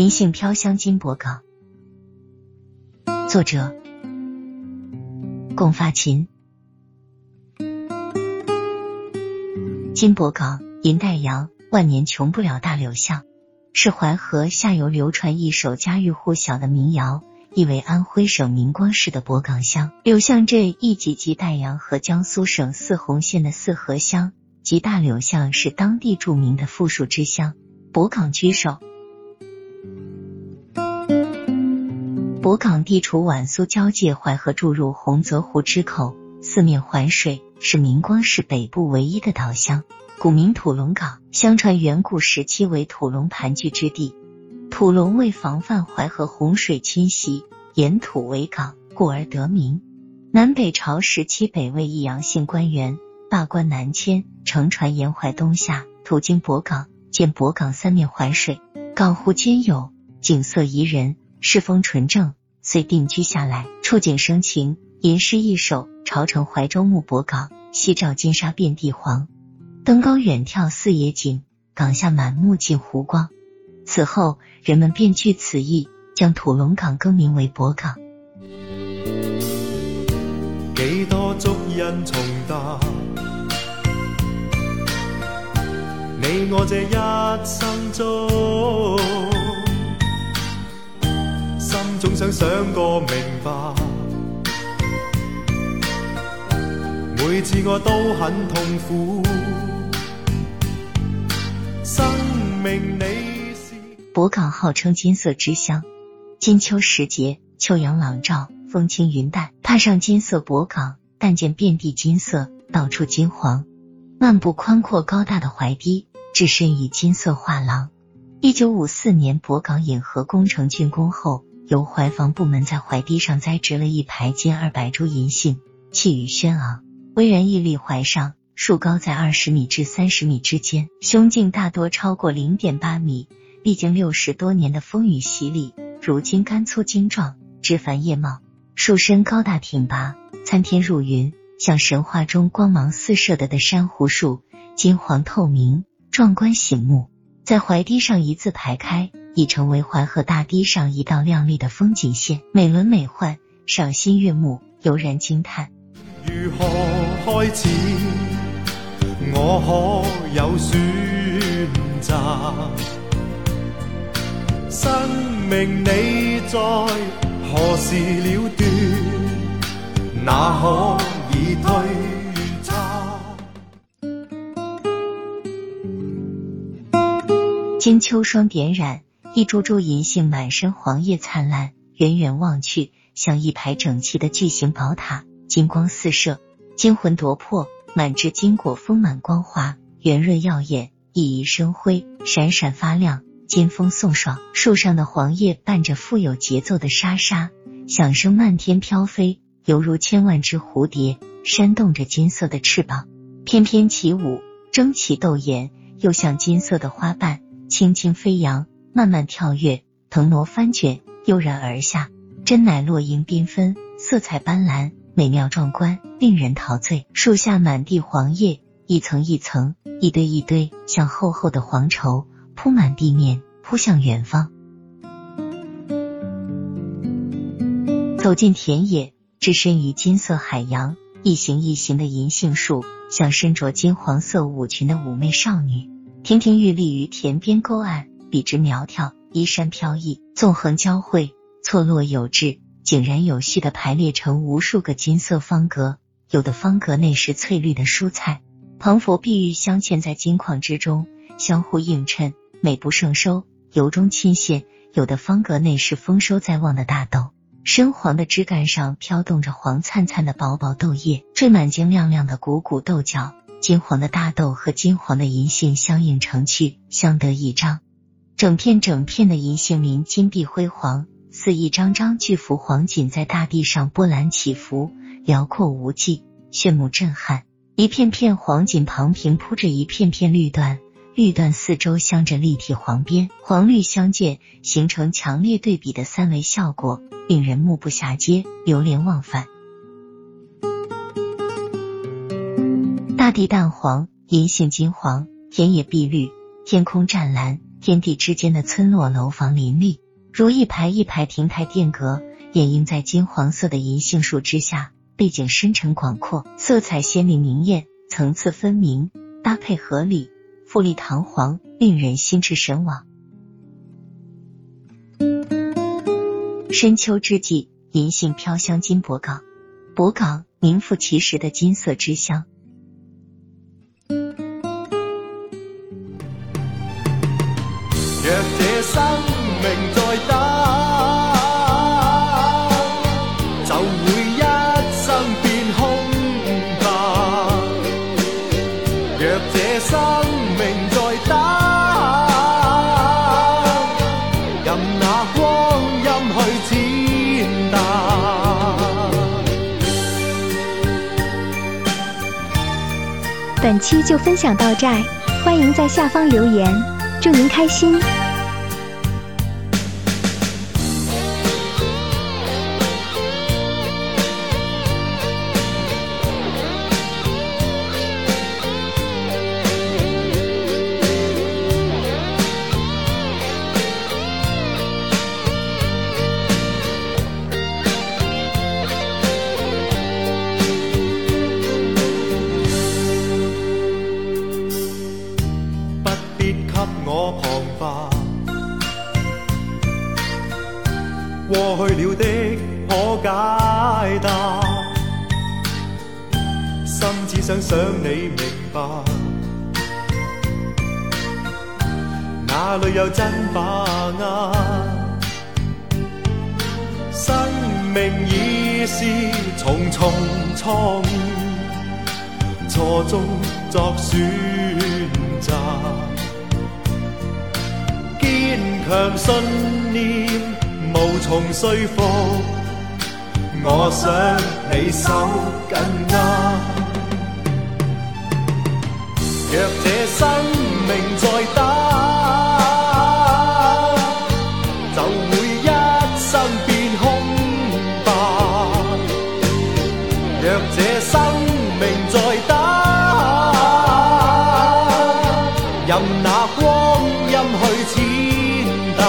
银杏飘香金箔岗，作者龚发琴。金箔岗，银带阳，万年穷不了大柳巷，是淮河下游流传一首家喻户晓的民谣，意为安徽省明光市的博岗乡。柳巷镇一级即带阳和江苏省泗洪县的泗河乡，及大柳巷是当地著名的富庶之乡。博岗居首。博岗地处皖苏交界，淮河注入洪泽湖之口，四面环水，是明光市北部唯一的岛乡，古名土龙岗。相传远古时期为土龙盘踞之地，土龙为防范淮河洪水侵袭，沿土为港，故而得名。南北朝时期，北魏益阳县官员罢官南迁，乘船沿淮东下，途经博岗，见博岗三面环水，港湖兼有，景色宜人。世风纯正，遂定居下来。触景生情，吟诗一首：朝城怀州木柏岗，夕照金沙遍地黄。登高远眺四野景，岗下满目尽湖光。此后，人们便据此意，将土龙岗更名为柏岗。几多足印重搭，你我这一生中。想想个明白，每次我都很痛苦。生命你是博港号称金色之乡，金秋时节，秋阳朗照，风轻云淡，踏上金色博港，但见遍地金色，到处金黄。漫步宽阔高大的淮堤，置身于金色画廊。一九五四年，博港引河工程竣工后。由淮防部门在淮堤上栽植了一排近二百株银杏，气宇轩昂，巍然屹立淮上，树高在二十米至三十米之间，胸径大多超过零点八米。历经六十多年的风雨洗礼，如今干粗精壮，枝繁叶茂，树身高大挺拔，参天入云，像神话中光芒四射的的珊瑚树，金黄透明，壮观醒目，在淮堤上一字排开。已成为淮河大堤上一道亮丽的风景线，美轮美奂，赏心悦目，悠然惊叹。如何开始？我可有选择？生命你在何时了断？哪可以推测？金秋霜点染。一株株银杏满身黄叶灿烂，远远望去像一排整齐的巨型宝塔，金光四射，金魂夺魄，满枝金果丰满光滑，圆润耀眼，熠熠生辉，闪闪发亮，金风送爽。树上的黄叶伴着富有节奏的沙沙响声漫天飘飞，犹如千万只蝴蝶扇动着金色的翅膀，翩翩起舞，争奇斗艳，又像金色的花瓣轻轻飞扬。慢慢跳跃，腾挪翻卷，悠然而下，真乃落英缤纷，色彩斑斓，美妙壮观，令人陶醉。树下满地黄叶，一层一层，一堆一堆，像厚厚的黄绸铺满地面，扑向远方。走进田野，置身于金色海洋，一行一行的银杏树，像身着金黄色舞裙的妩媚少女，亭亭玉立于田边沟岸。笔直苗条，衣衫飘逸，纵横交汇，错落有致，井然有序的排列成无数个金色方格。有的方格内是翠绿的蔬菜，庞佛碧玉镶嵌在金矿之中，相互映衬，美不胜收，由衷倾羡。有的方格内是丰收在望的大豆，深黄的枝干上飘动着黄灿灿的薄薄豆叶，缀满晶亮亮的鼓鼓豆角。金黄的大豆和金黄的银杏相映成趣，相得益彰。整片整片的银杏林金碧辉煌，似一张张巨幅黄锦在大地上波澜起伏，辽阔无际，炫目震撼。一片片黄锦旁平铺着一片片绿段，绿段四周镶着立体黄边，黄绿相间，形成强烈对比的三维效果，令人目不暇接，流连忘返。大地淡黄，银杏金黄，田野碧绿，天空湛蓝。天地之间的村落楼房林立，如一排一排亭台殿阁，掩映在金黄色的银杏树之下，背景深沉广阔，色彩鲜明明艳，层次分明，搭配合理，富丽堂皇，令人心驰神往。深秋之际，银杏飘香金箔岗，箔岗名副其实的金色之乡。本期就分享到这儿，欢迎在下方留言，祝您开心。心只想想你明白，哪里有真把握？生命已是重重错误，错中作选择，坚强信念无从说服，我想你手紧握。若这生命再等，就会一生变空白。若这生命再等，任那光阴去践踏。